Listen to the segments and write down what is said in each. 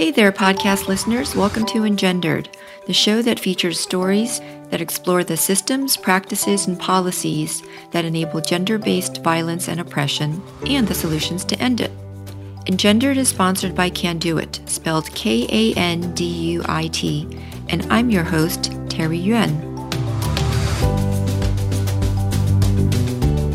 Hey there, podcast listeners. Welcome to Engendered, the show that features stories that explore the systems, practices, and policies that enable gender based violence and oppression and the solutions to end it. Engendered is sponsored by Kanduit, spelled K A N D U I T, and I'm your host, Terry Yuen.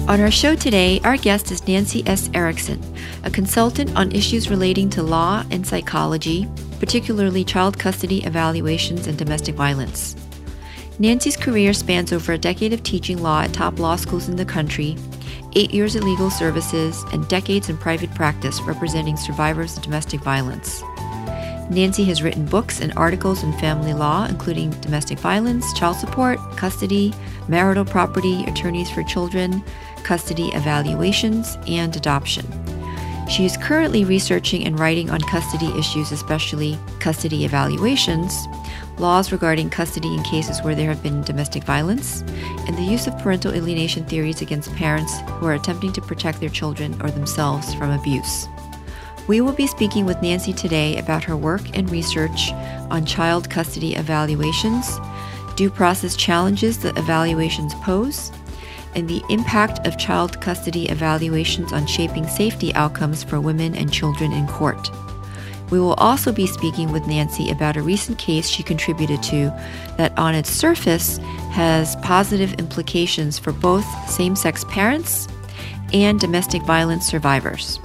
On our show today, our guest is Nancy S. Erickson, a consultant on issues relating to law and psychology, particularly child custody evaluations and domestic violence. Nancy's career spans over a decade of teaching law at top law schools in the country, eight years at legal services, and decades in private practice representing survivors of domestic violence. Nancy has written books and articles in family law, including domestic violence, child support, custody, marital property, attorneys for children, custody evaluations, and adoption. She is currently researching and writing on custody issues, especially custody evaluations, laws regarding custody in cases where there have been domestic violence, and the use of parental alienation theories against parents who are attempting to protect their children or themselves from abuse. We will be speaking with Nancy today about her work and research on child custody evaluations, due process challenges that evaluations pose, and the impact of child custody evaluations on shaping safety outcomes for women and children in court. We will also be speaking with Nancy about a recent case she contributed to that, on its surface, has positive implications for both same sex parents and domestic violence survivors.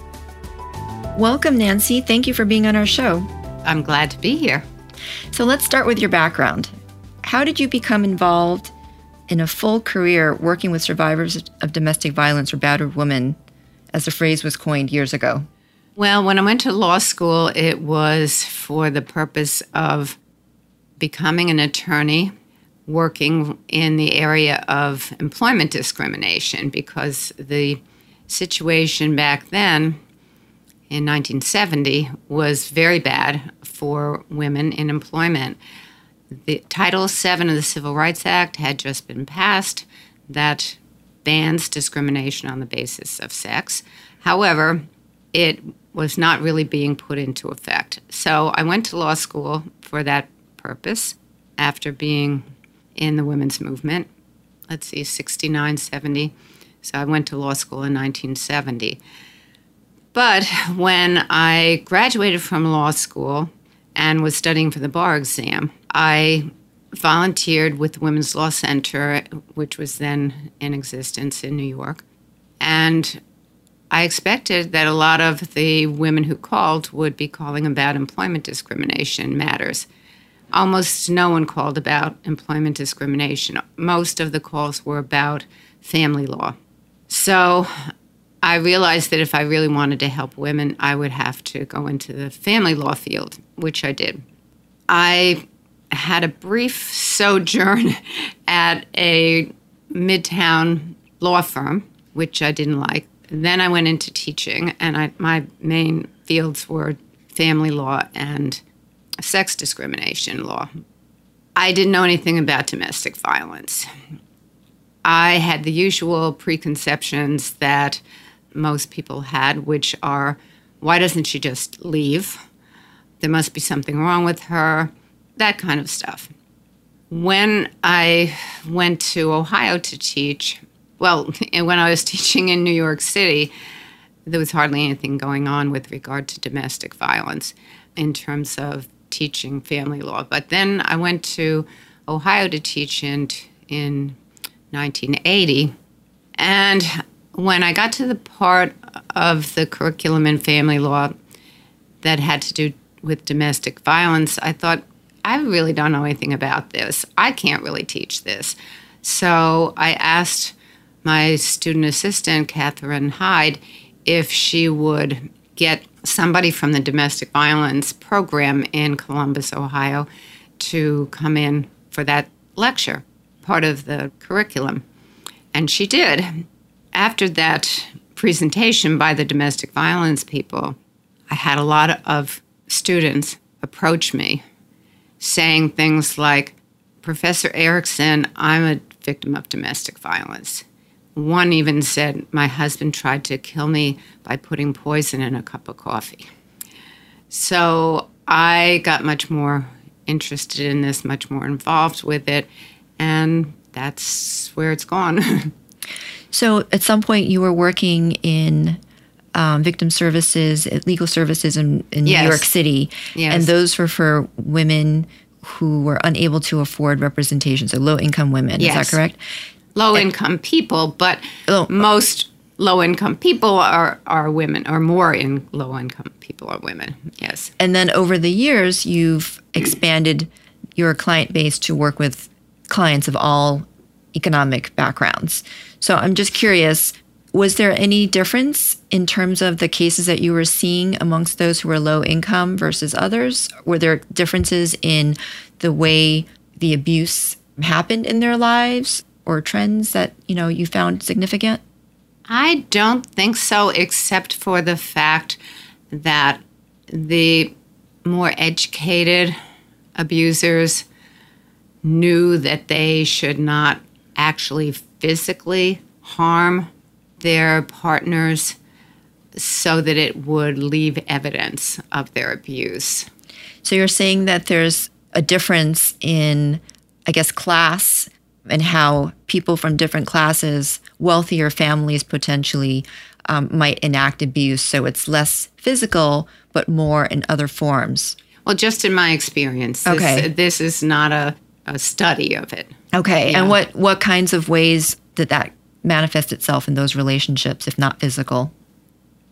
Welcome, Nancy. Thank you for being on our show. I'm glad to be here. So, let's start with your background. How did you become involved in a full career working with survivors of domestic violence or battered women, as the phrase was coined years ago? Well, when I went to law school, it was for the purpose of becoming an attorney working in the area of employment discrimination because the situation back then in 1970 was very bad for women in employment the Title VII of the Civil Rights Act had just been passed that bans discrimination on the basis of sex. However, it was not really being put into effect. So I went to law school for that purpose after being in the women's movement. Let's see, 69, 70. So I went to law school in 1970. But when I graduated from law school and was studying for the bar exam, I volunteered with the Women's Law Center, which was then in existence in New York. And I expected that a lot of the women who called would be calling about employment discrimination matters. Almost no one called about employment discrimination. Most of the calls were about family law. So I realized that if I really wanted to help women, I would have to go into the family law field, which I did. I had a brief sojourn at a midtown law firm, which I didn't like. Then I went into teaching, and I, my main fields were family law and sex discrimination law. I didn't know anything about domestic violence. I had the usual preconceptions that most people had, which are why doesn't she just leave? There must be something wrong with her that kind of stuff. When I went to Ohio to teach, well, when I was teaching in New York City, there was hardly anything going on with regard to domestic violence in terms of teaching family law. But then I went to Ohio to teach in, in 1980. And when I got to the part of the curriculum in family law that had to do with domestic violence, I thought, I really don't know anything about this. I can't really teach this. So I asked my student assistant, Catherine Hyde, if she would get somebody from the domestic violence program in Columbus, Ohio, to come in for that lecture, part of the curriculum. And she did. After that presentation by the domestic violence people, I had a lot of students approach me saying things like, Professor Erickson, I'm a victim of domestic violence. One even said, My husband tried to kill me by putting poison in a cup of coffee. So I got much more interested in this, much more involved with it, and that's where it's gone. so, at some point, you were working in um, victim services, legal services in, in yes. New York City, yes. and those were for women who were unable to afford representation, so low income women. Yes. Is that correct? Low income people, but oh. most low income people are, are women, or more in low income people are women. Yes. And then over the years, you've expanded your client base to work with clients of all economic backgrounds. So I'm just curious was there any difference in terms of the cases that you were seeing amongst those who were low income versus others? Were there differences in the way the abuse happened in their lives or trends that, you know, you found significant? I don't think so except for the fact that the more educated abusers knew that they should not actually physically harm their partners so that it would leave evidence of their abuse. So you're saying that there's a difference in, I guess, class and how people from different classes, wealthier families potentially, um, might enact abuse. So it's less physical, but more in other forms. Well, just in my experience, this, okay. this is not a, a study of it. Okay. Yeah. And what, what kinds of ways did that manifest itself in those relationships, if not physical?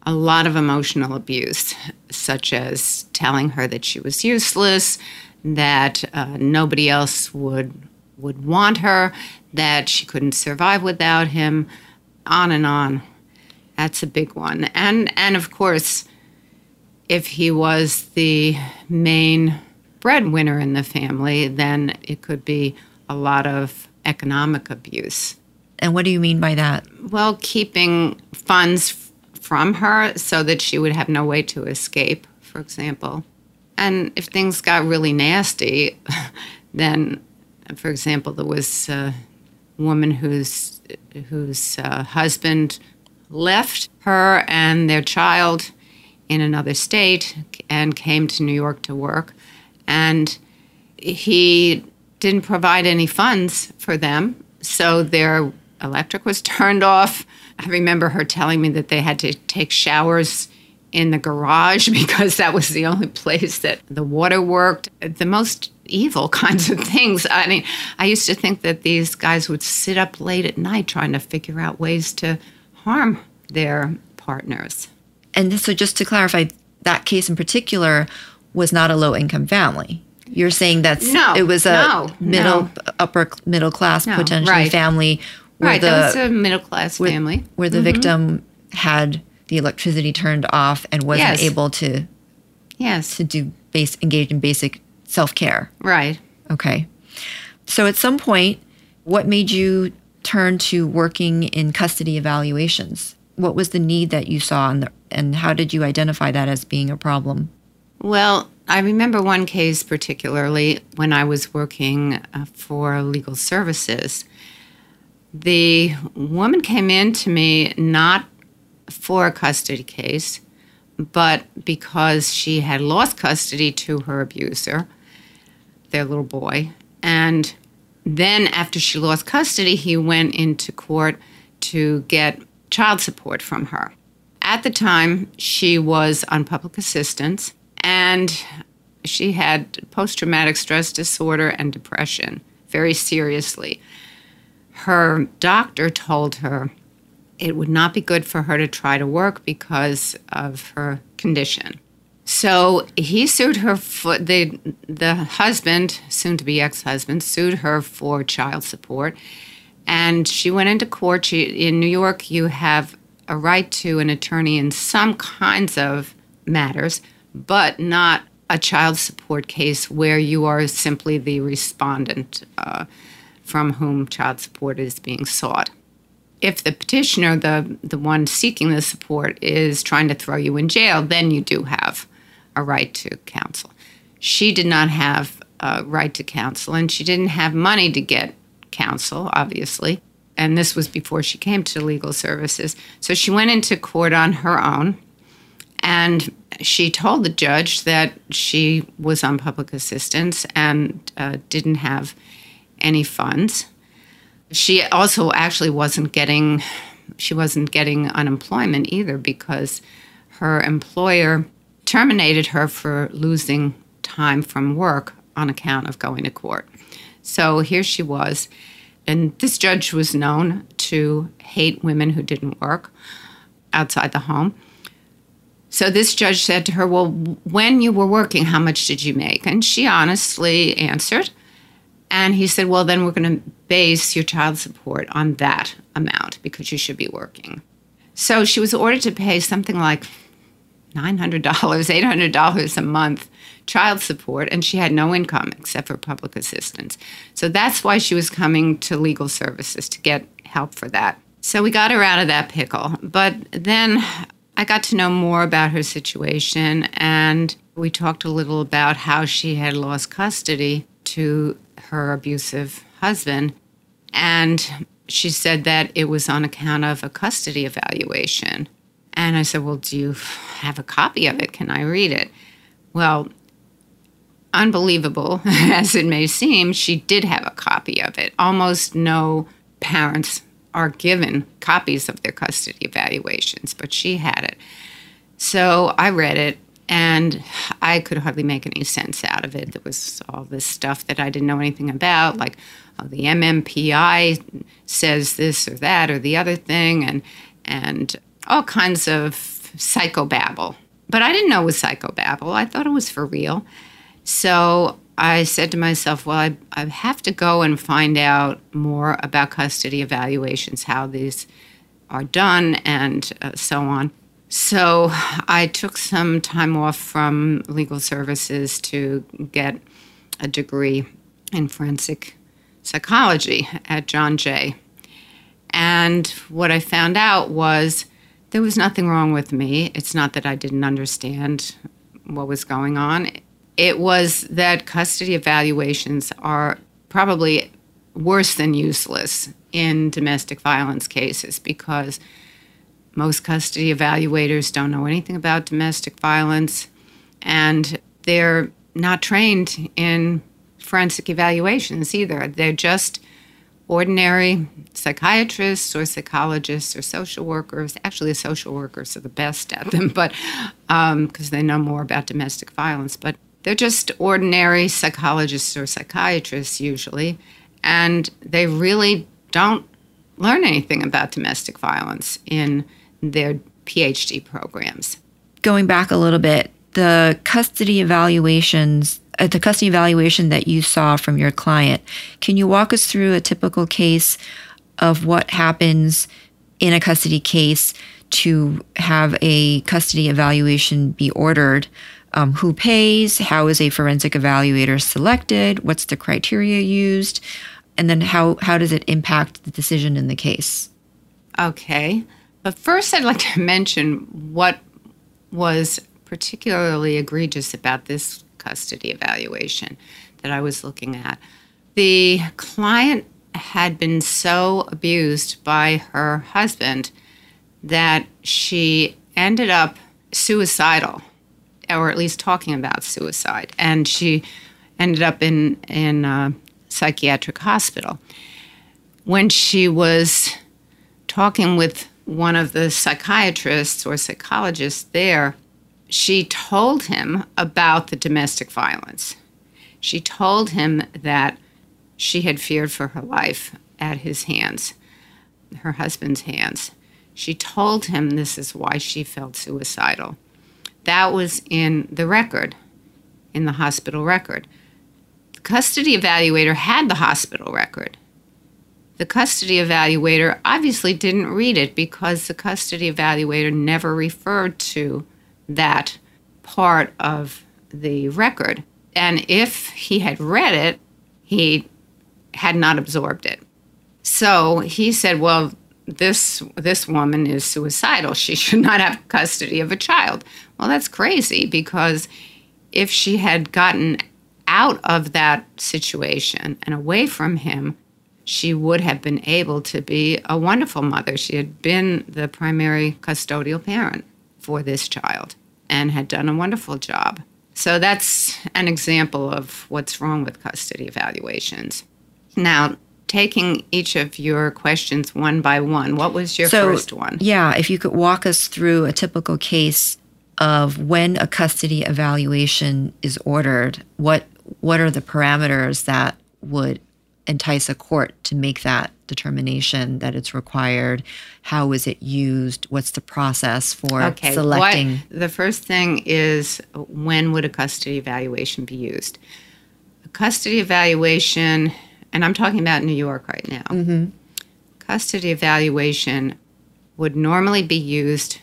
A lot of emotional abuse, such as telling her that she was useless, that uh, nobody else would would want her, that she couldn't survive without him, on and on. That's a big one. And and of course, if he was the main breadwinner in the family, then it could be a lot of economic abuse. And what do you mean by that? Well, keeping funds from her so that she would have no way to escape, for example. And if things got really nasty, then, for example, there was a woman whose whose uh, husband left her and their child in another state and came to New York to work, and he didn't provide any funds for them, so their electric was turned off. I remember her telling me that they had to take showers in the garage because that was the only place that the water worked. The most evil kinds of things. I mean, I used to think that these guys would sit up late at night trying to figure out ways to harm their partners. And so, just to clarify, that case in particular was not a low income family. You're saying that no, it was a no, middle, no. upper middle class potentially right. family right, the, that was a middle class family where the mm-hmm. victim had the electricity turned off and wasn't yes. able to yes to do base engage in basic self care. Right. Okay. So at some point, what made you turn to working in custody evaluations? What was the need that you saw, and, the, and how did you identify that as being a problem? Well, I remember one case particularly when I was working uh, for legal services the woman came in to me not for a custody case, but because she had lost custody to her abuser, their little boy. And then, after she lost custody, he went into court to get child support from her. At the time, she was on public assistance and she had post traumatic stress disorder and depression very seriously her doctor told her it would not be good for her to try to work because of her condition. So he sued her for the the husband, soon to be ex-husband, sued her for child support, and she went into court. She, in New York, you have a right to an attorney in some kinds of matters, but not a child support case where you are simply the respondent. Uh, from whom child support is being sought. If the petitioner, the, the one seeking the support, is trying to throw you in jail, then you do have a right to counsel. She did not have a right to counsel, and she didn't have money to get counsel, obviously. And this was before she came to legal services. So she went into court on her own. And she told the judge that she was on public assistance and uh, didn't have any funds. She also actually wasn't getting she wasn't getting unemployment either because her employer terminated her for losing time from work on account of going to court. So here she was, and this judge was known to hate women who didn't work outside the home. So this judge said to her, Well, when you were working, how much did you make? And she honestly answered. And he said, Well, then we're going to base your child support on that amount because you should be working. So she was ordered to pay something like $900, $800 a month child support, and she had no income except for public assistance. So that's why she was coming to legal services to get help for that. So we got her out of that pickle. But then I got to know more about her situation, and we talked a little about how she had lost custody to her abusive husband. And she said that it was on account of a custody evaluation. And I said, Well, do you have a copy of it? Can I read it? Well, unbelievable as it may seem, she did have a copy of it. Almost no parents are given copies of their custody evaluations, but she had it. So I read it and I could hardly make any sense out of it. There was all this stuff that I didn't know anything about, like oh, the MMPI says this or that or the other thing, and and all kinds of psychobabble. But I didn't know it was psychobabble. I thought it was for real. So I said to myself, well, I, I have to go and find out more about custody evaluations, how these are done, and uh, so on. So I took some time off from legal services to get a degree in forensic psychology at John Jay. And what I found out was there was nothing wrong with me. It's not that I didn't understand what was going on it was that custody evaluations are probably worse than useless in domestic violence cases because most custody evaluators don't know anything about domestic violence and they're not trained in forensic evaluations either. They're just ordinary psychiatrists or psychologists or social workers. Actually, social workers are the best at them, but because um, they know more about domestic violence. But they're just ordinary psychologists or psychiatrists usually, and they really don't learn anything about domestic violence in their PhD programs. Going back a little bit, the custody evaluations, uh, the custody evaluation that you saw from your client, can you walk us through a typical case of what happens in a custody case to have a custody evaluation be ordered? Um, who pays, how is a forensic evaluator selected, what's the criteria used, and then how, how does it impact the decision in the case? Okay. But first, I'd like to mention what was particularly egregious about this custody evaluation that I was looking at. The client had been so abused by her husband that she ended up suicidal or at least talking about suicide. And she ended up in in a psychiatric hospital. When she was talking with one of the psychiatrists or psychologists there, she told him about the domestic violence. She told him that she had feared for her life at his hands, her husband's hands. She told him this is why she felt suicidal. That was in the record, in the hospital record. The custody evaluator had the hospital record. The custody evaluator obviously didn't read it because the custody evaluator never referred to that part of the record. And if he had read it, he had not absorbed it. So he said, Well, this this woman is suicidal. She should not have custody of a child. Well, that's crazy because if she had gotten out of that situation and away from him, she would have been able to be a wonderful mother. She had been the primary custodial parent for this child. and had done a wonderful job. So that's an example of what's wrong with custody evaluations. Now, taking each of your questions one by one, what was your so, first one? Yeah, if you could walk us through a typical case of when a custody evaluation is ordered, what what are the parameters that would entice a court to make that determination that it's required? How is it used? What's the process for okay, selecting? What, the first thing is when would a custody evaluation be used? A custody evaluation, and I'm talking about New York right now. Mm-hmm. Custody evaluation would normally be used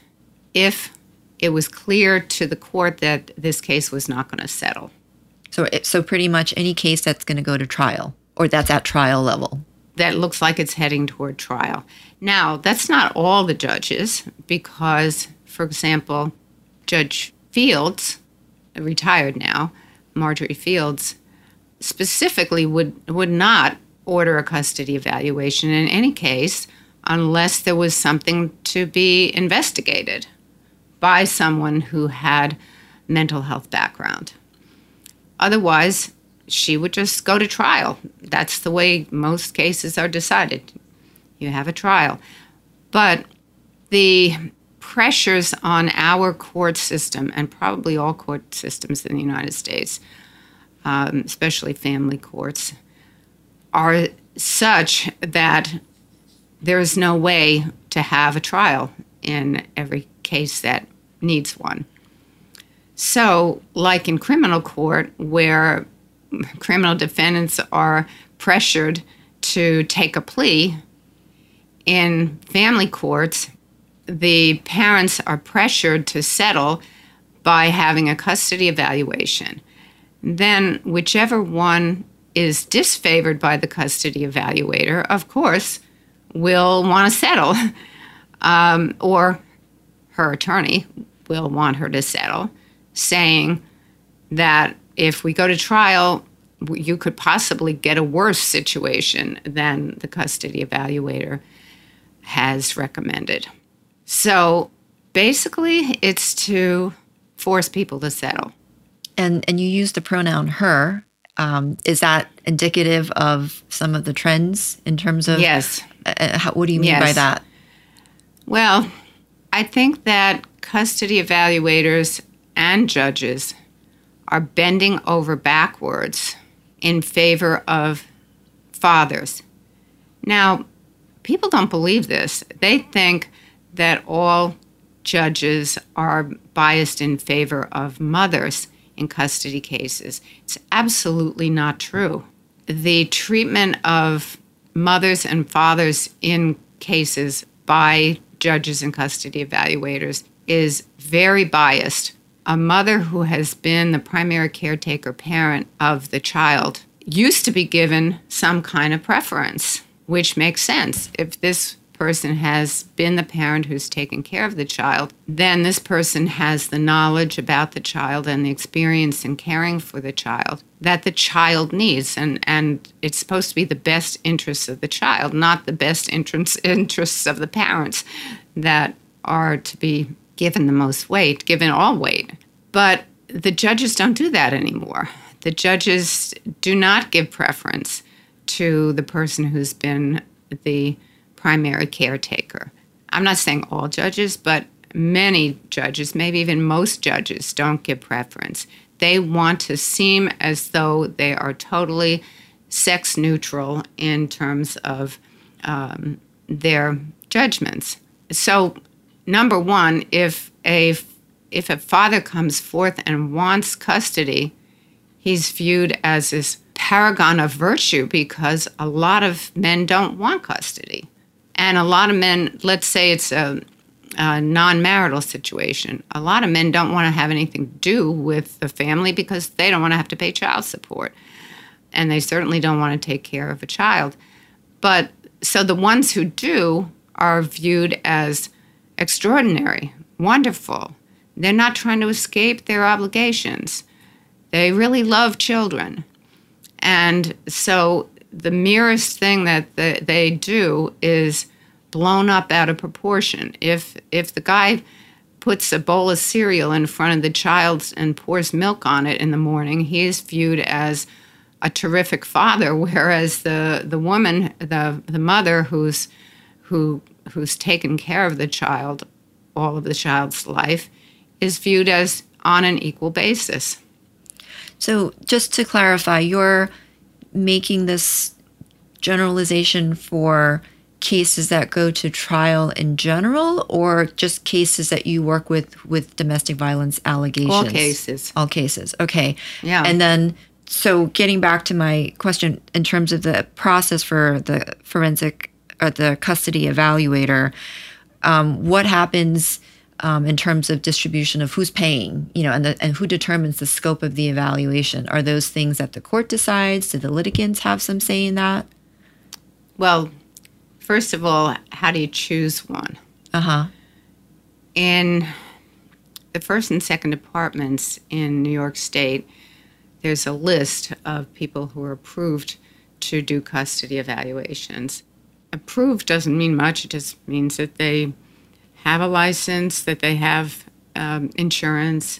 if it was clear to the court that this case was not going to settle. So, so pretty much any case that's going to go to trial or that's at trial level. That looks like it's heading toward trial. Now, that's not all the judges, because, for example, Judge Fields, retired now, Marjory Fields, specifically would, would not order a custody evaluation in any case unless there was something to be investigated by someone who had mental health background. Otherwise, she would just go to trial. That's the way most cases are decided. You have a trial. But the pressures on our court system, and probably all court systems in the United States, um, especially family courts, are such that there is no way to have a trial in every case that needs one. So, like in criminal court, where criminal defendants are pressured to take a plea, in family courts, the parents are pressured to settle by having a custody evaluation. Then, whichever one is disfavored by the custody evaluator, of course, will want to settle, um, or her attorney will want her to settle, saying that if we go to trial, you could possibly get a worse situation than the custody evaluator has recommended. So basically, it's to force people to settle. And and you use the pronoun her. Um, is that indicative of some of the trends in terms of? Yes. Uh, uh how, what do you mean yes. by that? Well, I think that custody evaluators and judges are bending over backwards in favor of fathers. Now, people don't believe this. They think that all judges are biased in favor of mothers in custody cases. It's absolutely not true. The treatment of mothers and fathers in cases by judges and custody evaluators is very biased a mother who has been the primary caretaker parent of the child used to be given some kind of preference, which makes sense. If this person has been the parent who's taken care of the child, then this person has the knowledge about the child and the experience in caring for the child that the child needs. And, and it's supposed to be the best interests of the child, not the best interests, interests of the parents that are to be given the most weight, given all weight. But the judges don't do that anymore. The judges do not give preference to the person who's been the primary caretaker. I'm not saying all judges, but many judges, maybe even most judges, don't give preference. They want to seem as though they are totally sex neutral in terms of um, their judgments. So number one, if a if a father comes forth and wants custody, he's viewed as this paragon of virtue because a lot of men don't want custody. And a lot of men, let's say it's a, a non marital situation, a lot of men don't want to have anything to do with the family because they don't want to have to pay child support. And they certainly don't want to take care of a child. But so the ones who do are viewed as extraordinary, wonderful. They're not trying to escape their obligations. They really love children. And so the merest thing that they do is blown up out of proportion. If if the guy puts a bowl of cereal in front of the child and pours milk on it in the morning, he is viewed as a terrific father, whereas the the woman, the the mother who's who who's taken care of the child all of the child's life is viewed as on an equal basis. So, just to clarify, you're making this generalization for cases that go to trial in general or just cases that you work with with domestic violence allegations? All cases. All cases. Okay. Yeah. And then so getting back to my question in terms of the process for the forensic or the custody evaluator um, what happens um, in terms of distribution of who's paying, you know, and, the, and who determines the scope of the evaluation? Are those things that the court decides? Do the litigants have some say in that? Well, first of all, how do you choose one? Uh huh. In the first and second departments in New York State, there's a list of people who are approved to do custody evaluations. Approved doesn't mean much, it just means that they have a license, that they have um, insurance,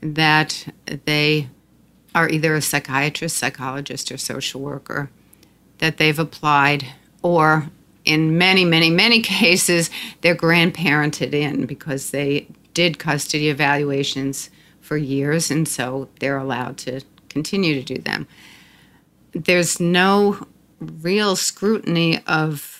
that they are either a psychiatrist, psychologist, or social worker, that they've applied, or in many, many, many cases, they're grandparented in because they did custody evaluations for years, and so they're allowed to continue to do them. There's no real scrutiny of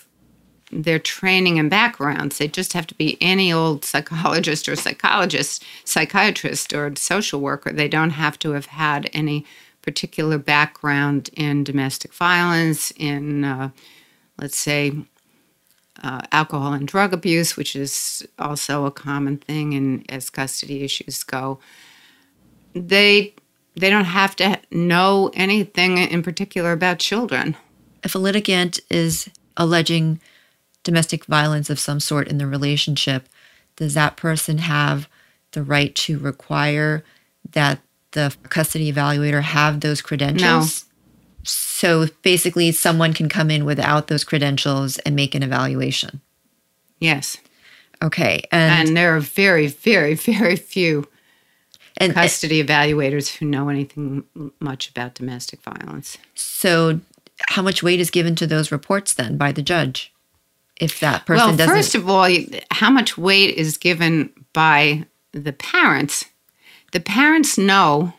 their training and backgrounds. They just have to be any old psychologist or psychologist, psychiatrist or social worker. They don't have to have had any particular background in domestic violence, in, uh, let's say, uh, alcohol and drug abuse, which is also a common thing in as custody issues go. They they don't have to know anything in particular about children. If a litigant is alleging domestic violence of some sort in the relationship, does that person have the right to require that the custody evaluator have those credentials? No. So basically, someone can come in without those credentials and make an evaluation. Yes. Okay. And, and there are very, very, very few and, eh, custody evaluators who know anything much about domestic violence. So, how much weight is given to those reports then by the judge? If that person well, doesn't. First of all, how much weight is given by the parents? The parents know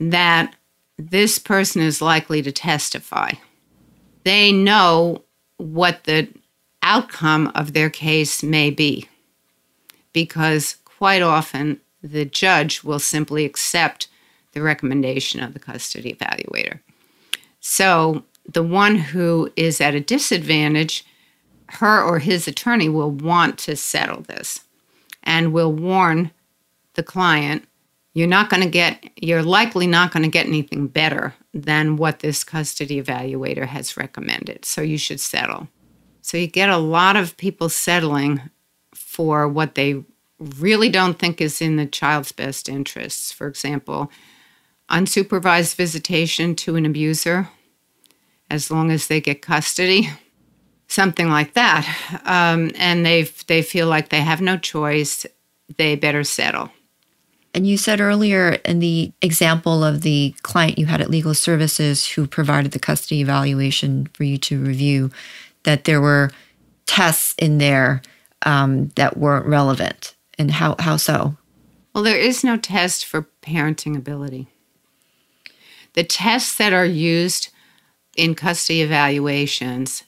that this person is likely to testify. They know what the outcome of their case may be because quite often the judge will simply accept the recommendation of the custody evaluator. So the one who is at a disadvantage her or his attorney will want to settle this and will warn the client you're not going to get you're likely not going to get anything better than what this custody evaluator has recommended so you should settle. So you get a lot of people settling for what they really don't think is in the child's best interests. For example unsupervised visitation to an abuser as long as they get custody something like that, um, and they they feel like they have no choice. They better settle. And you said earlier in the example of the client you had at Legal Services who provided the custody evaluation for you to review that there were tests in there um, that weren't relevant. And how, how so? Well, there is no test for parenting ability. The tests that are used in custody evaluations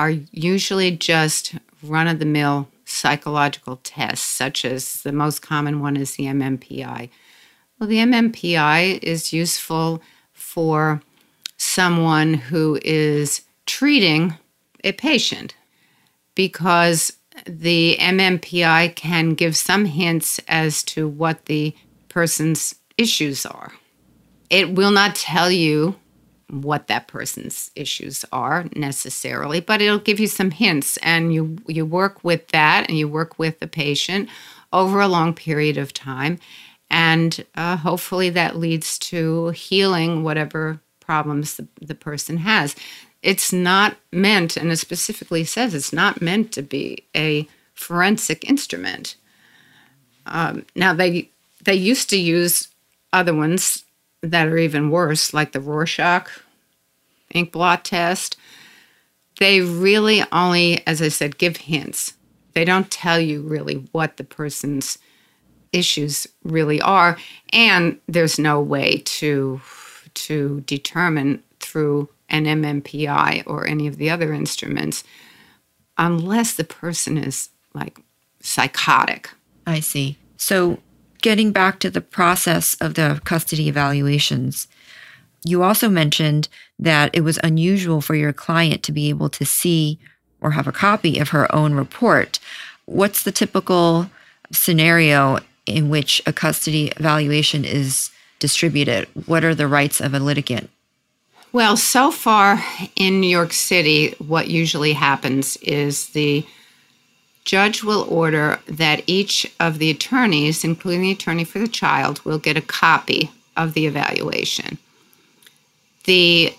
are usually just run of the mill psychological tests, such as the most common one is the MMPI. Well, the MMPI is useful for someone who is treating a patient because the MMPI can give some hints as to what the person's issues are. It will not tell you what that person's issues are necessarily, but it'll give you some hints and you you work with that and you work with the patient over a long period of time and uh, hopefully that leads to healing whatever problems the, the person has. It's not meant, and it specifically says it's not meant to be a forensic instrument. Um, now they they used to use other ones that are even worse, like the Rorschach ink blot test. They really only, as I said, give hints. They don't tell you really what the person's issues really are, and there's no way to to determine through an MMPI or any of the other instruments unless the person is like psychotic. I see. So, getting back to the process of the custody evaluations, you also mentioned that it was unusual for your client to be able to see or have a copy of her own report. What's the typical scenario in which a custody evaluation is distributed? What are the rights of a litigant? Well, so far in New York City, what usually happens is the judge will order that each of the attorneys, including the attorney for the child, will get a copy of the evaluation. The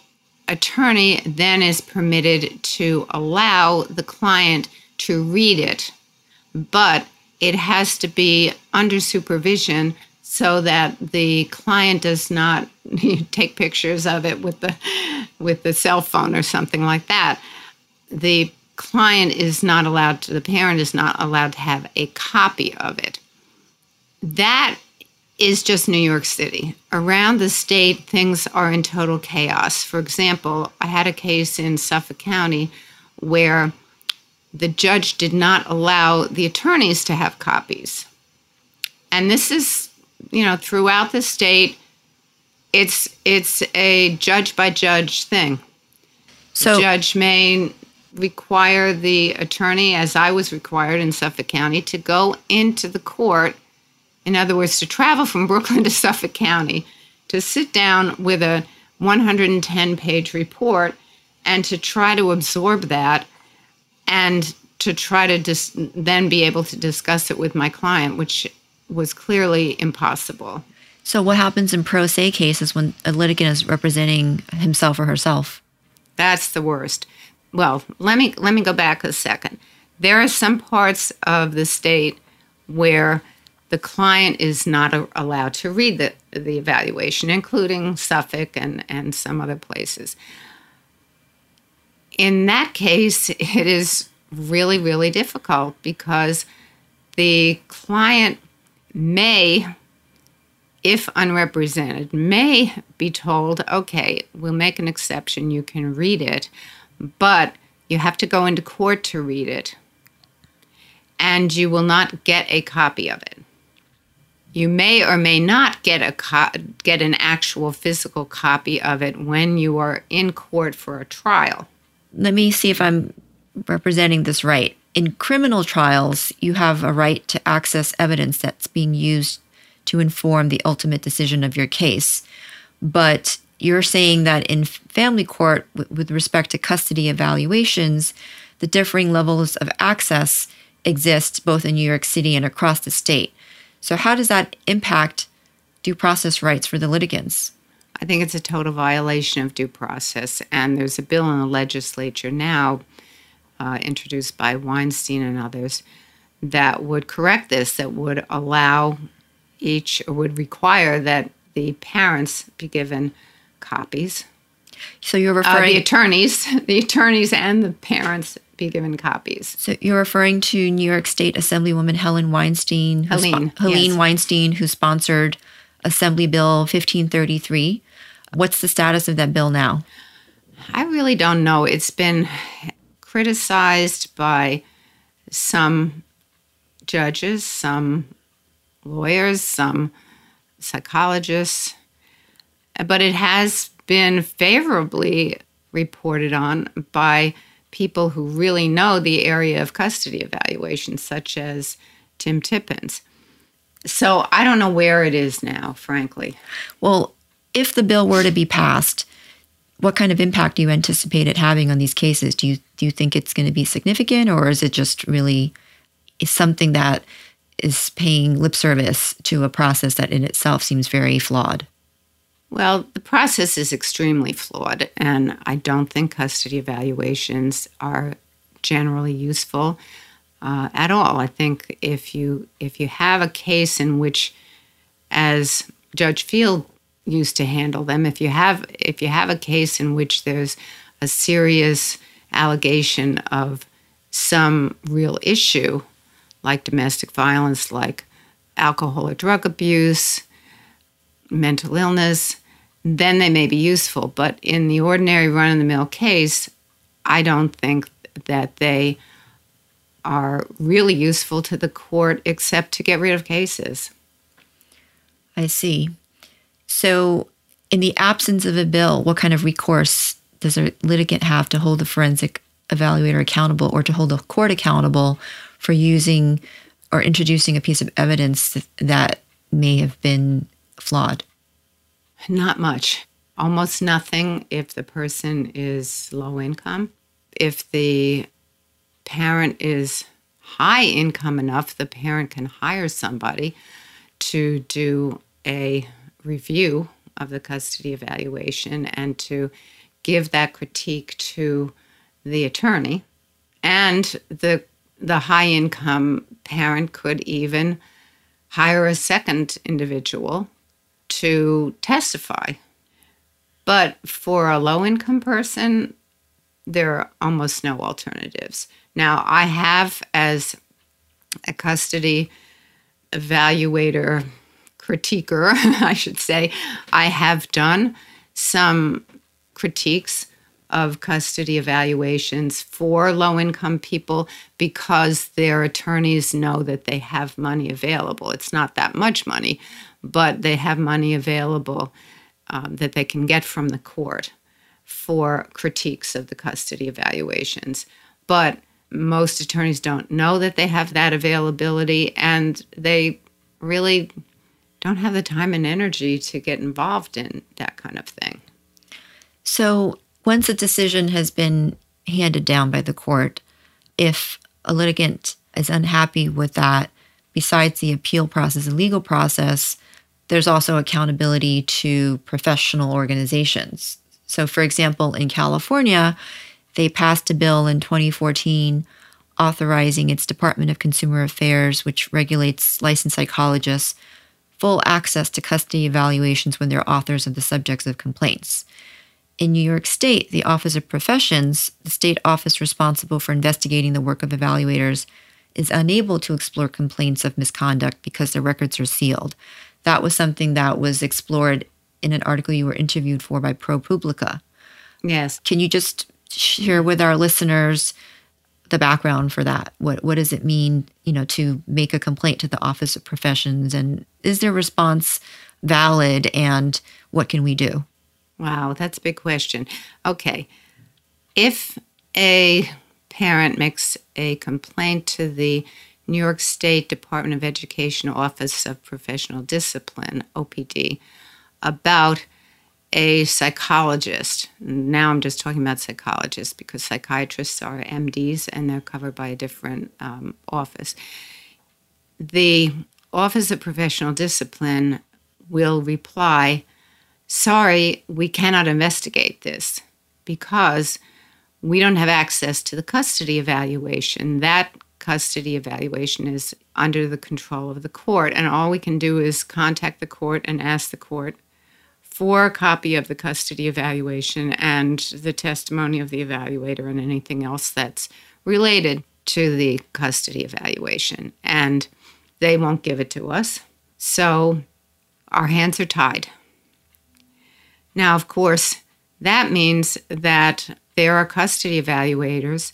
attorney then is permitted to allow the client to read it, but it has to be under supervision so that the client does not take pictures of it with the with the cell phone or something like that. The client is not allowed to the parent is not allowed to have a copy of it. That is just New York City. Around the state, things are in total chaos. For example, I had a case in Suffolk County where the judge did not allow the attorneys to have copies. And this is you know, throughout the state, it's it's a judge by judge thing. So the judge may require the attorney, as I was required in Suffolk County, to go into the court. In other words, to travel from Brooklyn to Suffolk County to sit down with a 110 page report and to try to absorb that and to try to dis- then be able to discuss it with my client, which was clearly impossible. So, what happens in pro se cases when a litigant is representing himself or herself? That's the worst. Well, let me let me go back a second. There are some parts of the state where the client is not a, allowed to read the, the evaluation, including Suffolk and, and some other places. In that case, it is really, really difficult because the client may, if unrepresented, may be told, okay, we'll make an exception, you can read it, but you have to go into court to read it, and you will not get a copy of it. You may or may not get a co- get an actual physical copy of it when you are in court for a trial. Let me see if I'm representing this right in criminal trials, you have a right to access evidence that's being used to inform the ultimate decision of your case. But you're saying that in family court, with respect to custody evaluations, the differing levels of access exist both in New York City and across the state. So, how does that impact due process rights for the litigants? I think it's a total violation of due process. And there's a bill in the legislature now uh, introduced by Weinstein and others that would correct this, that would allow each, or would require that the parents be given copies. So you're referring uh, the attorneys, the attorneys and the parents be given copies. So you're referring to New York State Assemblywoman Helen Weinstein, Helene, Helene yes. Weinstein, who sponsored Assembly Bill 1533. What's the status of that bill now? I really don't know. It's been criticized by some judges, some lawyers, some psychologists, but it has been favorably reported on by people who really know the area of custody evaluation, such as Tim Tippins. So I don't know where it is now, frankly. Well, if the bill were to be passed, what kind of impact do you anticipate it having on these cases? Do you do you think it's going to be significant, or is it just really is something that is paying lip service to a process that in itself seems very flawed? Well, the process is extremely flawed, and I don't think custody evaluations are generally useful. uh, at all. I think if you if you have a case in which, as Judge Field used to handle them, if you have if you have a case in which there's a serious allegation of some real issue, like domestic violence, like alcohol or drug abuse, mental illness, then they may be useful. But in the ordinary run of the mill case, I don't think that they are really useful to the court except to get rid of cases. I see. So, in the absence of a bill, what kind of recourse does a litigant have to hold the forensic evaluator accountable or to hold the court accountable for using or introducing a piece of evidence that may have been flawed? Not much. Almost nothing if the person is low income. If the parent is high income enough, the parent can hire somebody to do a review of the custody evaluation and to give that critique to the attorney. And the the high income parent could even hire a second individual to testify. But for a low income person, there are almost no alternatives. Now, I have, as a custody evaluator, critiquer, I should say, I have done some critiques of custody evaluations for low income people because their attorneys know that they have money available. It's not that much money, but they have money available um, that they can get from the court for critiques of the custody evaluations. But most attorneys don't know that they have that availability and they really don't have the time and energy to get involved in that kind of thing. So, once a decision has been handed down by the court, if a litigant is unhappy with that, besides the appeal process and legal process, there's also accountability to professional organizations. So, for example, in California, they passed a bill in 2014 authorizing its Department of Consumer Affairs, which regulates licensed psychologists, full access to custody evaluations when they're authors of the subjects of complaints. In New York State, the Office of Professions, the state office responsible for investigating the work of evaluators, is unable to explore complaints of misconduct because their records are sealed that was something that was explored in an article you were interviewed for by ProPublica. Yes. Can you just share with our listeners the background for that? What what does it mean, you know, to make a complaint to the Office of Professions and is their response valid and what can we do? Wow, that's a big question. Okay. If a parent makes a complaint to the New York State Department of Education Office of Professional Discipline, OPD, about a psychologist. Now I'm just talking about psychologists because psychiatrists are MDs and they're covered by a different um, office. The Office of Professional Discipline will reply, Sorry, we cannot investigate this because we don't have access to the custody evaluation. That custody evaluation is under the control of the court. And all we can do is contact the court and ask the court for a copy of the custody evaluation and the testimony of the evaluator and anything else that's related to the custody evaluation. And they won't give it to us. So our hands are tied. Now, of course, that means that there are custody evaluators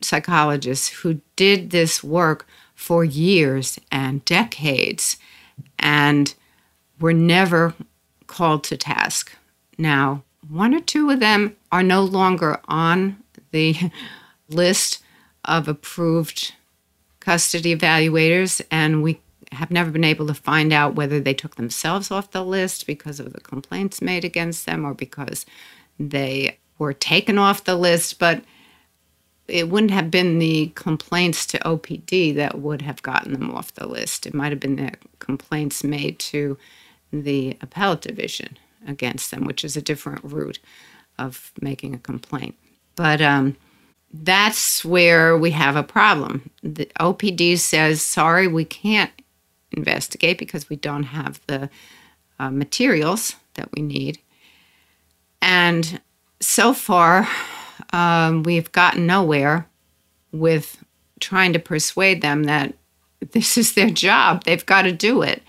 psychologists who did this work for years and decades and were never called to task. Now, one or two of them are no longer on the list of approved custody evaluators, and we have never been able to find out whether they took themselves off the list because of the complaints made against them or because they were taken off the list. But it wouldn't have been the complaints to OPD that would have gotten them off the list. It might have been the complaints made to the appellate division against them, which is a different route of making a complaint. But um, that's where we have a problem. The OPD says, sorry, we can't investigate because we don't have the uh, materials that we need. And so far, um, we've gotten nowhere with trying to persuade them that this is their job. They've got to do it.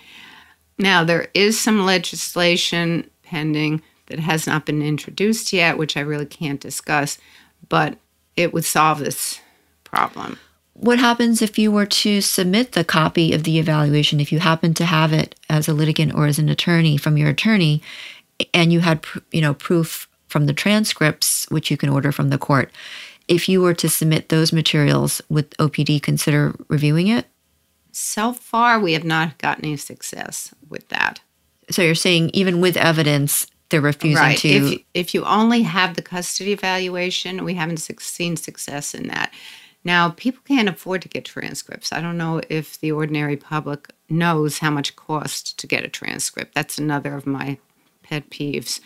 Now, there is some legislation pending that has not been introduced yet, which I really can't discuss, but it would solve this problem. What happens if you were to submit the copy of the evaluation, if you happen to have it as a litigant or as an attorney from your attorney, and you had, you know, proof from the transcripts, which you can order from the court? If you were to submit those materials, would OPD consider reviewing it? So far, we have not gotten any success with that. So you're saying even with evidence, they're refusing right. to. If, if you only have the custody evaluation, we haven't seen success in that. Now, people can't afford to get transcripts. I don't know if the ordinary public knows how much cost to get a transcript. That's another of my pet peeves.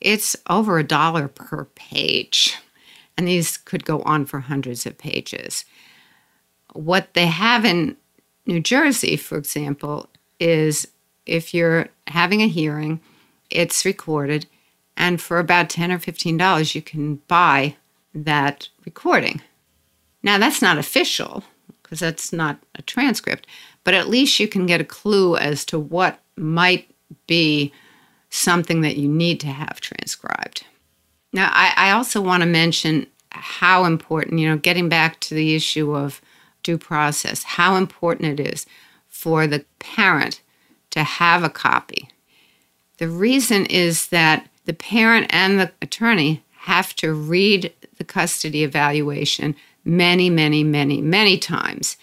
It's over a dollar per page, and these could go on for hundreds of pages. What they have in New Jersey, for example, is if you're having a hearing, it's recorded, and for about 10 or 15 dollars you can buy that recording. Now that's not official because that's not a transcript, but at least you can get a clue as to what might be something that you need to have transcribed. Now, I, I also want to mention how important, you know, getting back to the issue of due process, how important it is for the parent to have a copy. The reason is that the parent and the attorney have to read the custody evaluation many, many, many, many times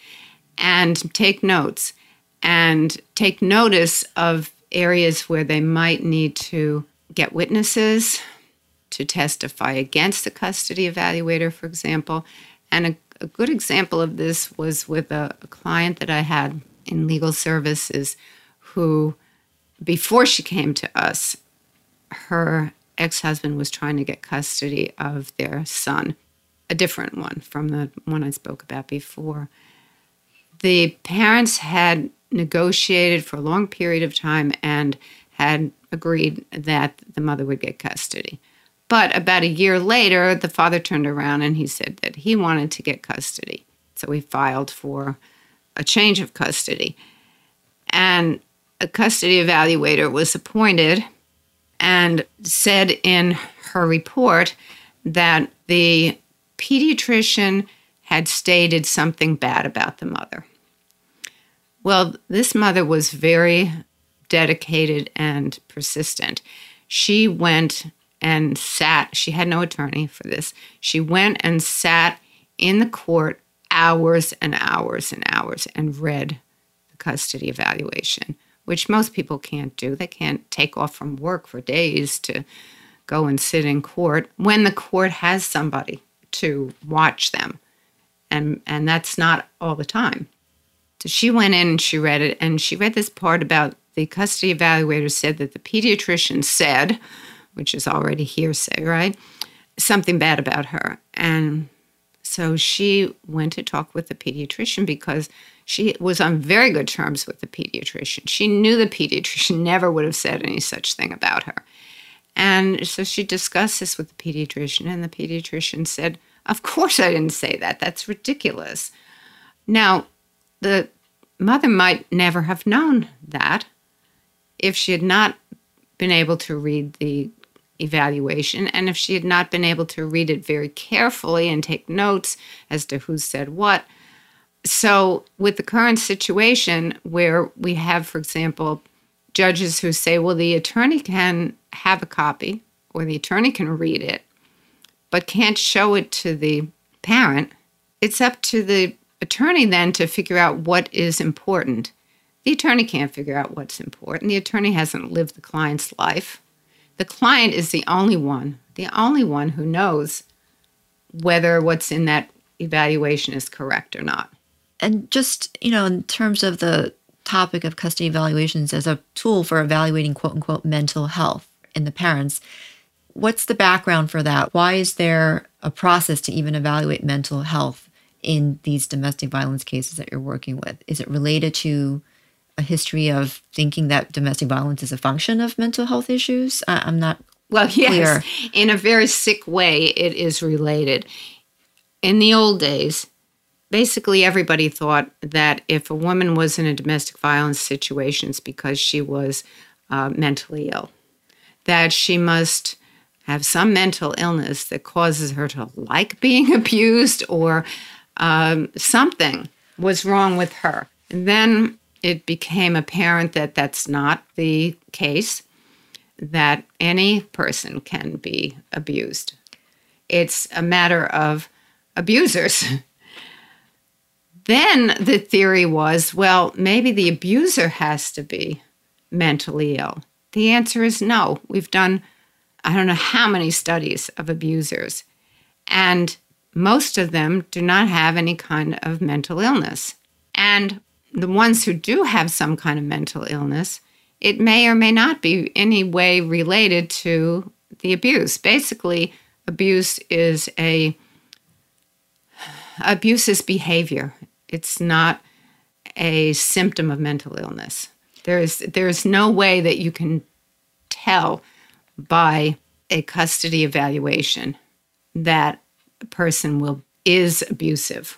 and take notes and take notice of areas where they might need to get witnesses to testify against the custody evaluator, for example. And a, a good example of this was with a, a client that I had in legal services who, before she came to us, her ex husband was trying to get custody of their son, a different one from the one I spoke about before. The parents had negotiated for a long period of time and had agreed that the mother would get custody. But about a year later, the father turned around and he said that he wanted to get custody. So he filed for a change of custody. And a custody evaluator was appointed and said in her report that the pediatrician had stated something bad about the mother. Well, this mother was very dedicated and persistent. She went and sat, she had no attorney for this. She went and sat in the court hours and hours and hours and read the custody evaluation, which most people can't do. They can't take off from work for days to go and sit in court when the court has somebody to watch them. And, and that's not all the time. So she went in and she read it, and she read this part about the custody evaluator said that the pediatrician said, which is already hearsay, right? Something bad about her. And so she went to talk with the pediatrician because she was on very good terms with the pediatrician. She knew the pediatrician never would have said any such thing about her. And so she discussed this with the pediatrician, and the pediatrician said, Of course, I didn't say that. That's ridiculous. Now, the mother might never have known that if she had not been able to read the evaluation and if she had not been able to read it very carefully and take notes as to who said what. So, with the current situation where we have, for example, judges who say, well, the attorney can have a copy or the attorney can read it, but can't show it to the parent, it's up to the attorney then to figure out what is important. The attorney can't figure out what's important. The attorney hasn't lived the client's life. The client is the only one, the only one who knows whether what's in that evaluation is correct or not. And just, you know, in terms of the topic of custody evaluations as a tool for evaluating quote unquote mental health in the parents, what's the background for that? Why is there a process to even evaluate mental health in these domestic violence cases that you're working with? Is it related to a history of thinking that domestic violence is a function of mental health issues? I, am not well, yes, clear. in a very sick way, it is related. In the old days, basically everybody thought that if a woman was in a domestic violence situation, it's because she was uh, mentally ill, that she must have some mental illness that causes her to like being abused or um, something was wrong with her. And then it became apparent that that's not the case, that any person can be abused. It's a matter of abusers. then the theory was well, maybe the abuser has to be mentally ill. The answer is no. We've done, I don't know how many studies of abusers, and most of them do not have any kind of mental illness. And the ones who do have some kind of mental illness, it may or may not be any way related to the abuse. Basically, abuse is a abuse is behavior. It's not a symptom of mental illness. There is there is no way that you can tell by a custody evaluation that person will is abusive.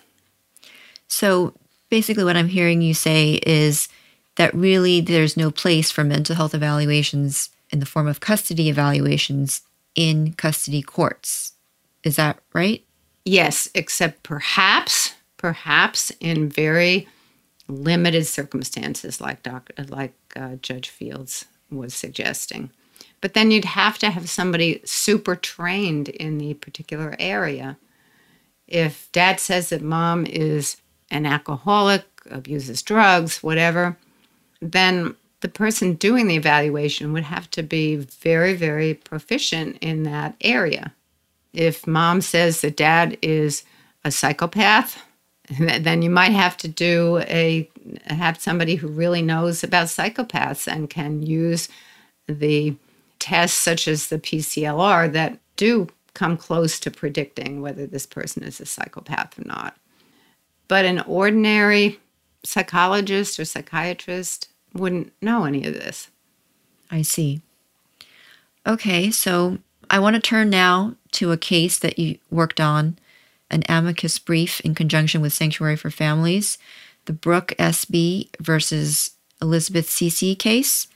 So basically what I'm hearing you say is that really there's no place for mental health evaluations in the form of custody evaluations in custody courts. Is that right? Yes, except perhaps perhaps in very limited circumstances, like Doc, like uh, Judge Fields was suggesting. But then you'd have to have somebody super trained in the particular area. If dad says that mom is an alcoholic, abuses drugs, whatever, then the person doing the evaluation would have to be very, very proficient in that area. If mom says that dad is a psychopath, then you might have to do a have somebody who really knows about psychopaths and can use the tests such as the PCLR that do come close to predicting whether this person is a psychopath or not. But an ordinary psychologist or psychiatrist wouldn't know any of this. I see. Okay, so I want to turn now to a case that you worked on an amicus brief in conjunction with Sanctuary for Families, the Brooke SB versus Elizabeth CC case.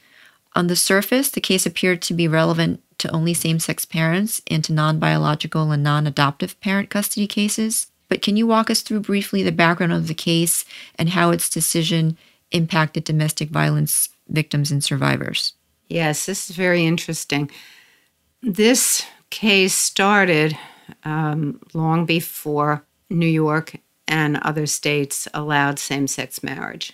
On the surface, the case appeared to be relevant to only same sex parents and to non biological and non adoptive parent custody cases. But can you walk us through briefly the background of the case and how its decision impacted domestic violence victims and survivors? Yes, this is very interesting. This case started um, long before New York and other states allowed same sex marriage.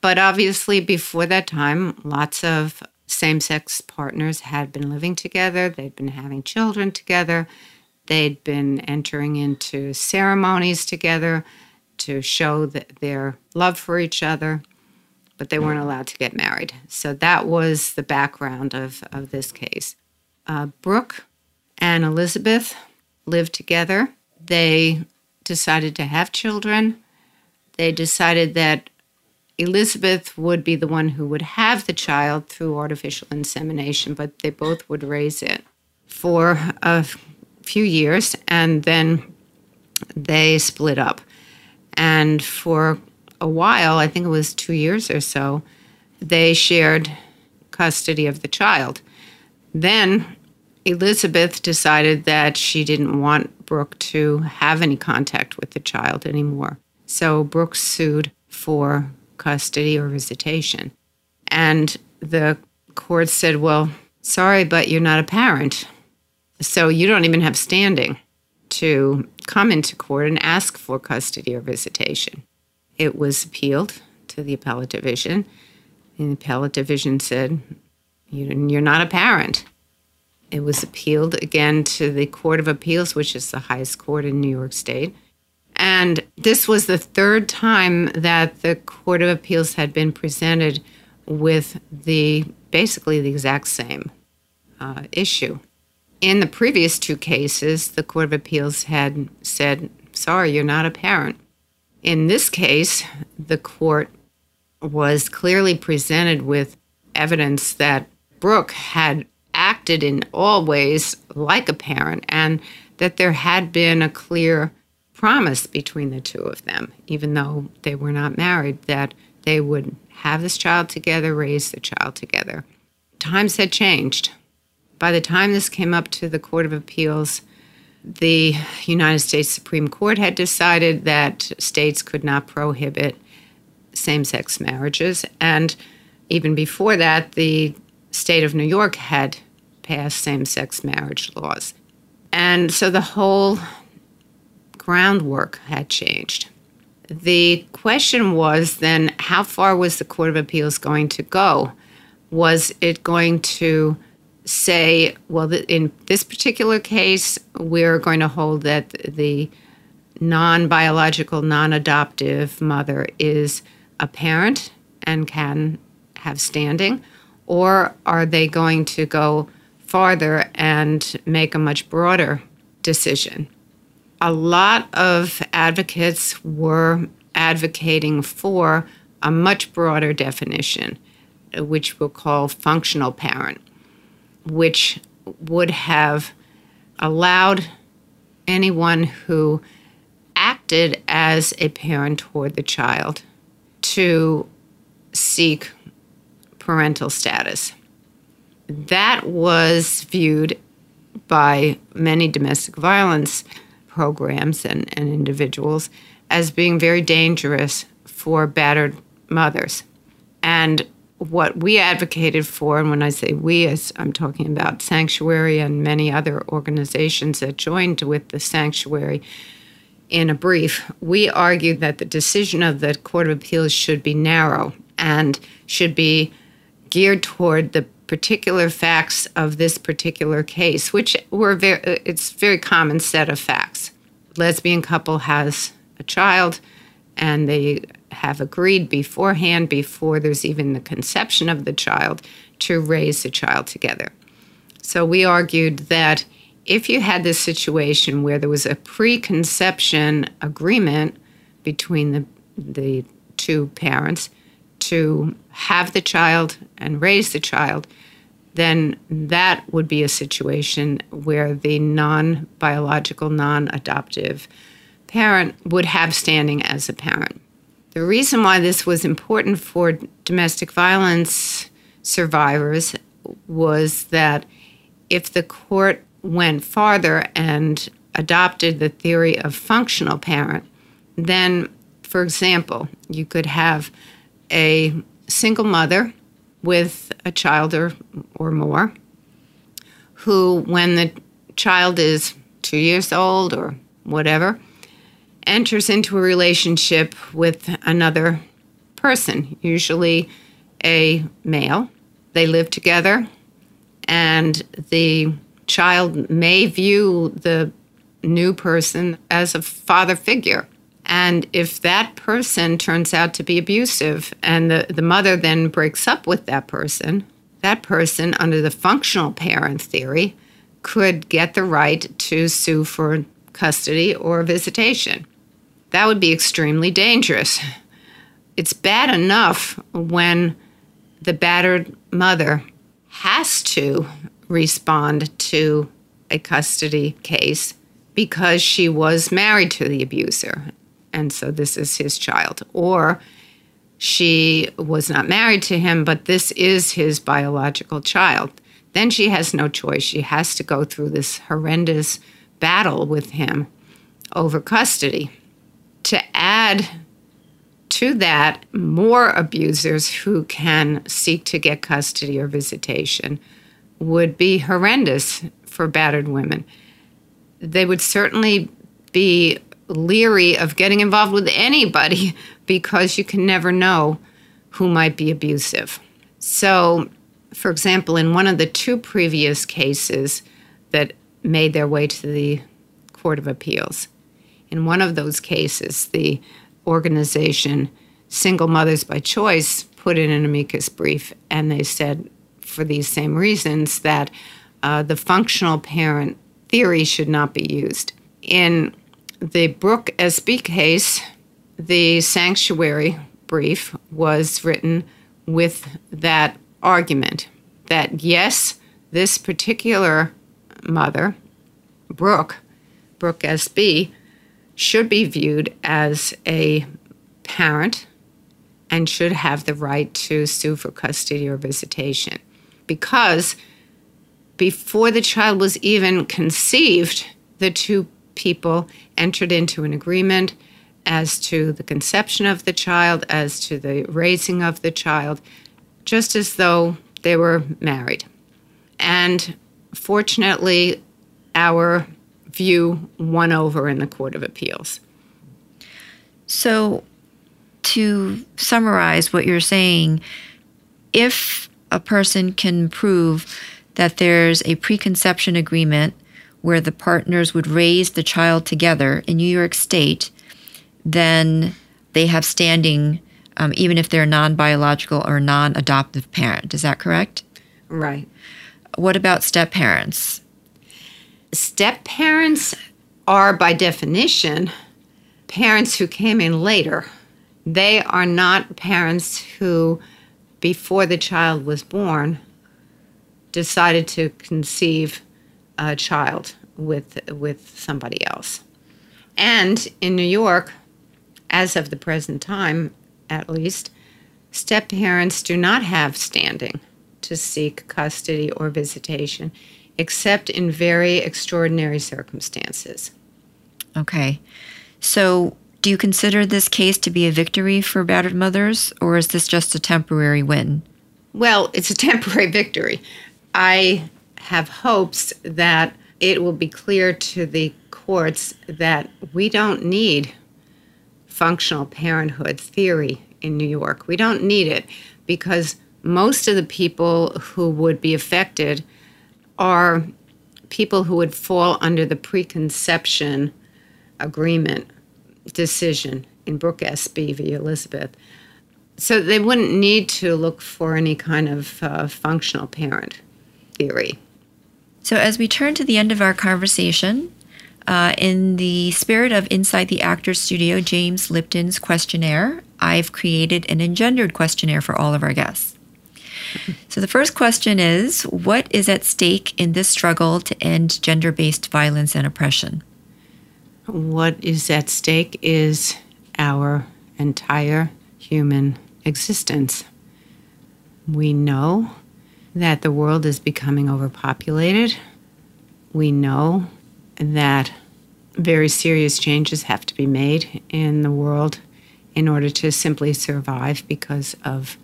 But obviously, before that time, lots of same sex partners had been living together, they'd been having children together, they'd been entering into ceremonies together to show their love for each other, but they weren't allowed to get married. So that was the background of, of this case. Uh, Brooke and Elizabeth lived together. They decided to have children. They decided that Elizabeth would be the one who would have the child through artificial insemination, but they both would raise it for a few years and then they split up. And for a while, I think it was two years or so, they shared custody of the child. Then Elizabeth decided that she didn't want Brooke to have any contact with the child anymore. So Brooke sued for custody or visitation. And the court said, Well, sorry, but you're not a parent. So you don't even have standing to come into court and ask for custody or visitation. It was appealed to the appellate division. And the appellate division said, You're not a parent. It was appealed again to the Court of Appeals, which is the highest court in New York State. And this was the third time that the Court of Appeals had been presented with the basically the exact same uh, issue. in the previous two cases, the Court of Appeals had said, sorry, you're not a parent. In this case, the court was clearly presented with evidence that Brooke had acted in all ways like a parent and that there had been a clear promise between the two of them, even though they were not married, that they would have this child together, raise the child together. Times had changed. By the time this came up to the Court of Appeals, the United States Supreme Court had decided that states could not prohibit same sex marriages. And even before that, the state of New York had passed same sex marriage laws. And so the whole groundwork had changed. The question was then how far was the Court of Appeals going to go? Was it going to say, well, in this particular case, we're going to hold that the non biological, non adoptive mother is a parent and can have standing? Or are they going to go farther and make a much broader decision? A lot of advocates were advocating for a much broader definition, which we'll call functional parent which would have allowed anyone who acted as a parent toward the child to seek parental status. That was viewed by many domestic violence programs and, and individuals as being very dangerous for battered mothers. And what we advocated for, and when I say we, as I'm talking about Sanctuary and many other organizations that joined with the Sanctuary in a brief, we argued that the decision of the Court of Appeals should be narrow and should be geared toward the particular facts of this particular case, which were very, it's very common set of facts. Lesbian couple has a child and they have agreed beforehand, before there's even the conception of the child, to raise the child together. So we argued that if you had this situation where there was a preconception agreement between the, the two parents to have the child and raise the child, then that would be a situation where the non biological, non adoptive parent would have standing as a parent. The reason why this was important for domestic violence survivors was that if the court went farther and adopted the theory of functional parent, then, for example, you could have a single mother with a child or, or more who, when the child is two years old or whatever, enters into a relationship with another person, usually a male. They live together, and the child may view the new person as a father figure. And if that person turns out to be abusive and the, the mother then breaks up with that person, that person, under the functional parent theory, could get the right to sue for custody or visitation. That would be extremely dangerous. It's bad enough when the battered mother has to respond to a custody case because she was married to the abuser. And so this is his child. Or she was not married to him, but this is his biological child. Then she has no choice. She has to go through this horrendous battle with him over custody to add to that more abusers who can seek to get custody or visitation would be horrendous for battered women. They would certainly be leery of getting involved with anybody because you can never know who might be abusive. So, for example, in one of the two previous cases that made their way to the Court of Appeals, in one of those cases, the organization Single Mothers by Choice put in an amicus brief, and they said, for these same reasons, that uh, the functional parent theory should not be used. In the Brooke SB case, the sanctuary brief was written with that argument that yes, this particular mother, Brooke, Brooke SB, should be viewed as a parent and should have the right to sue for custody or visitation. Because before the child was even conceived, the two people entered into an agreement as to the conception of the child, as to the raising of the child, just as though they were married. And fortunately, our view won over in the Court of Appeals. So, to summarize what you're saying, if a person can prove that there's a preconception agreement where the partners would raise the child together in New York State, then they have standing um, even if they're non biological or non adoptive parent. Is that correct? Right. What about step parents? Step parents are, by definition, parents who came in later. They are not parents who, before the child was born, decided to conceive a child with with somebody else. And in New York, as of the present time, at least, step parents do not have standing to seek custody or visitation, except in very extraordinary circumstances. Okay. So, do you consider this case to be a victory for battered mothers, or is this just a temporary win? Well, it's a temporary victory. I have hopes that it will be clear to the courts that we don't need functional parenthood theory in New York. We don't need it because most of the people who would be affected are people who would fall under the preconception agreement decision in Brooke SB v. Elizabeth. So they wouldn't need to look for any kind of uh, functional parent theory. So, as we turn to the end of our conversation, uh, in the spirit of Inside the Actors Studio, James Lipton's questionnaire, I've created an engendered questionnaire for all of our guests. So, the first question is What is at stake in this struggle to end gender based violence and oppression? What is at stake is our entire human existence. We know that the world is becoming overpopulated. We know that very serious changes have to be made in the world in order to simply survive because of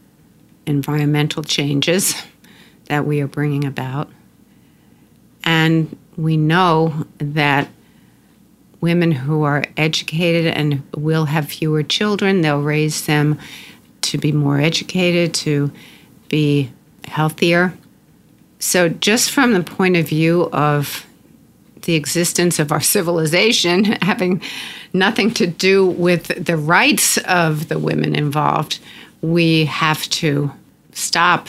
environmental changes that we are bringing about. And we know that women who are educated and will have fewer children, they'll raise them to be more educated, to be healthier. So, just from the point of view of the existence of our civilization having nothing to do with the rights of the women involved, we have to stop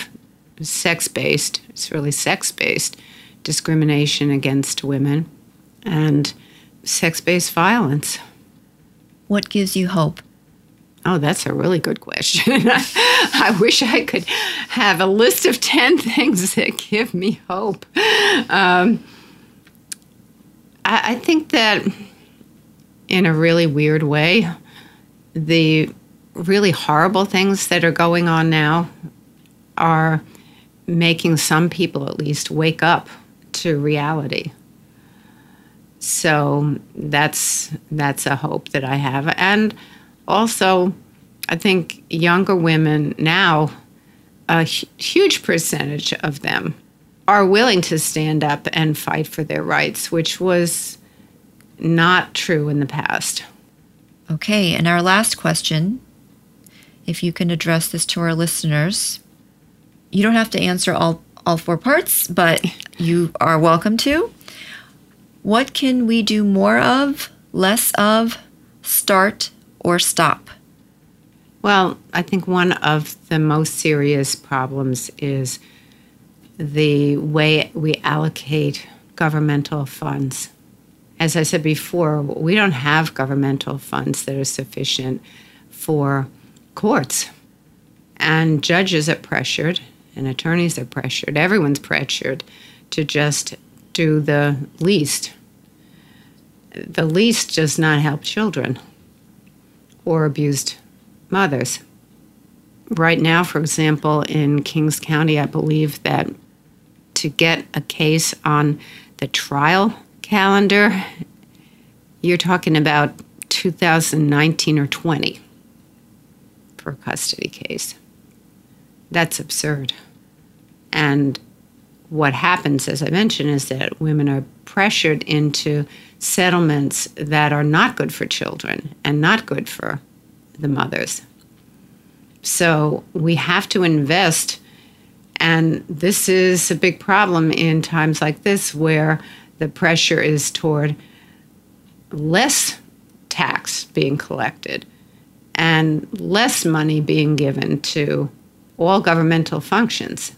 sex based, it's really sex based discrimination against women and sex based violence. What gives you hope? Oh, that's a really good question. I wish I could have a list of 10 things that give me hope. Um, I, I think that in a really weird way, the really horrible things that are going on now are making some people at least wake up to reality. So that's that's a hope that I have. And also, I think younger women now, a huge percentage of them are willing to stand up and fight for their rights, which was not true in the past. Okay, and our last question if you can address this to our listeners. You don't have to answer all, all four parts, but you are welcome to. What can we do more of, less of, start, or stop? Well, I think one of the most serious problems is the way we allocate governmental funds. As I said before, we don't have governmental funds that are sufficient for courts. And judges are pressured, and attorneys are pressured, everyone's pressured to just do the least. The least does not help children or abused mothers. Right now, for example, in Kings County, I believe that to get a case on the trial calendar, you're talking about 2019 or 20 for a custody case. That's absurd. And what happens, as I mentioned, is that women are pressured into settlements that are not good for children and not good for the mothers. So we have to invest. And this is a big problem in times like this where the pressure is toward less tax being collected and less money being given to all governmental functions.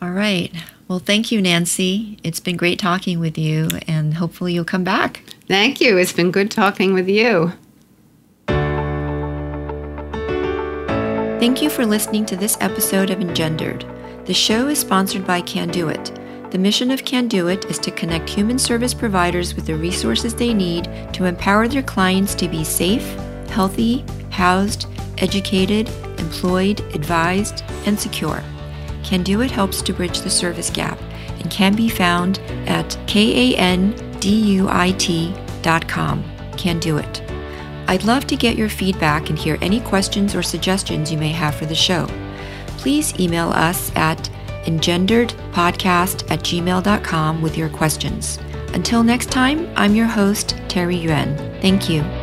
All right. Well, thank you, Nancy. It's been great talking with you, and hopefully you'll come back. Thank you. It's been good talking with you. Thank you for listening to this episode of Engendered. The show is sponsored by Canduit. The mission of Canduit is to connect human service providers with the resources they need to empower their clients to be safe, healthy, housed, educated, employed, advised, and secure. Canduit helps to bridge the service gap and can be found at kanduit.com. Canduit. I'd love to get your feedback and hear any questions or suggestions you may have for the show. Please email us at engenderedpodcast at gmail.com with your questions. Until next time, I'm your host, Terry Yuen. Thank you.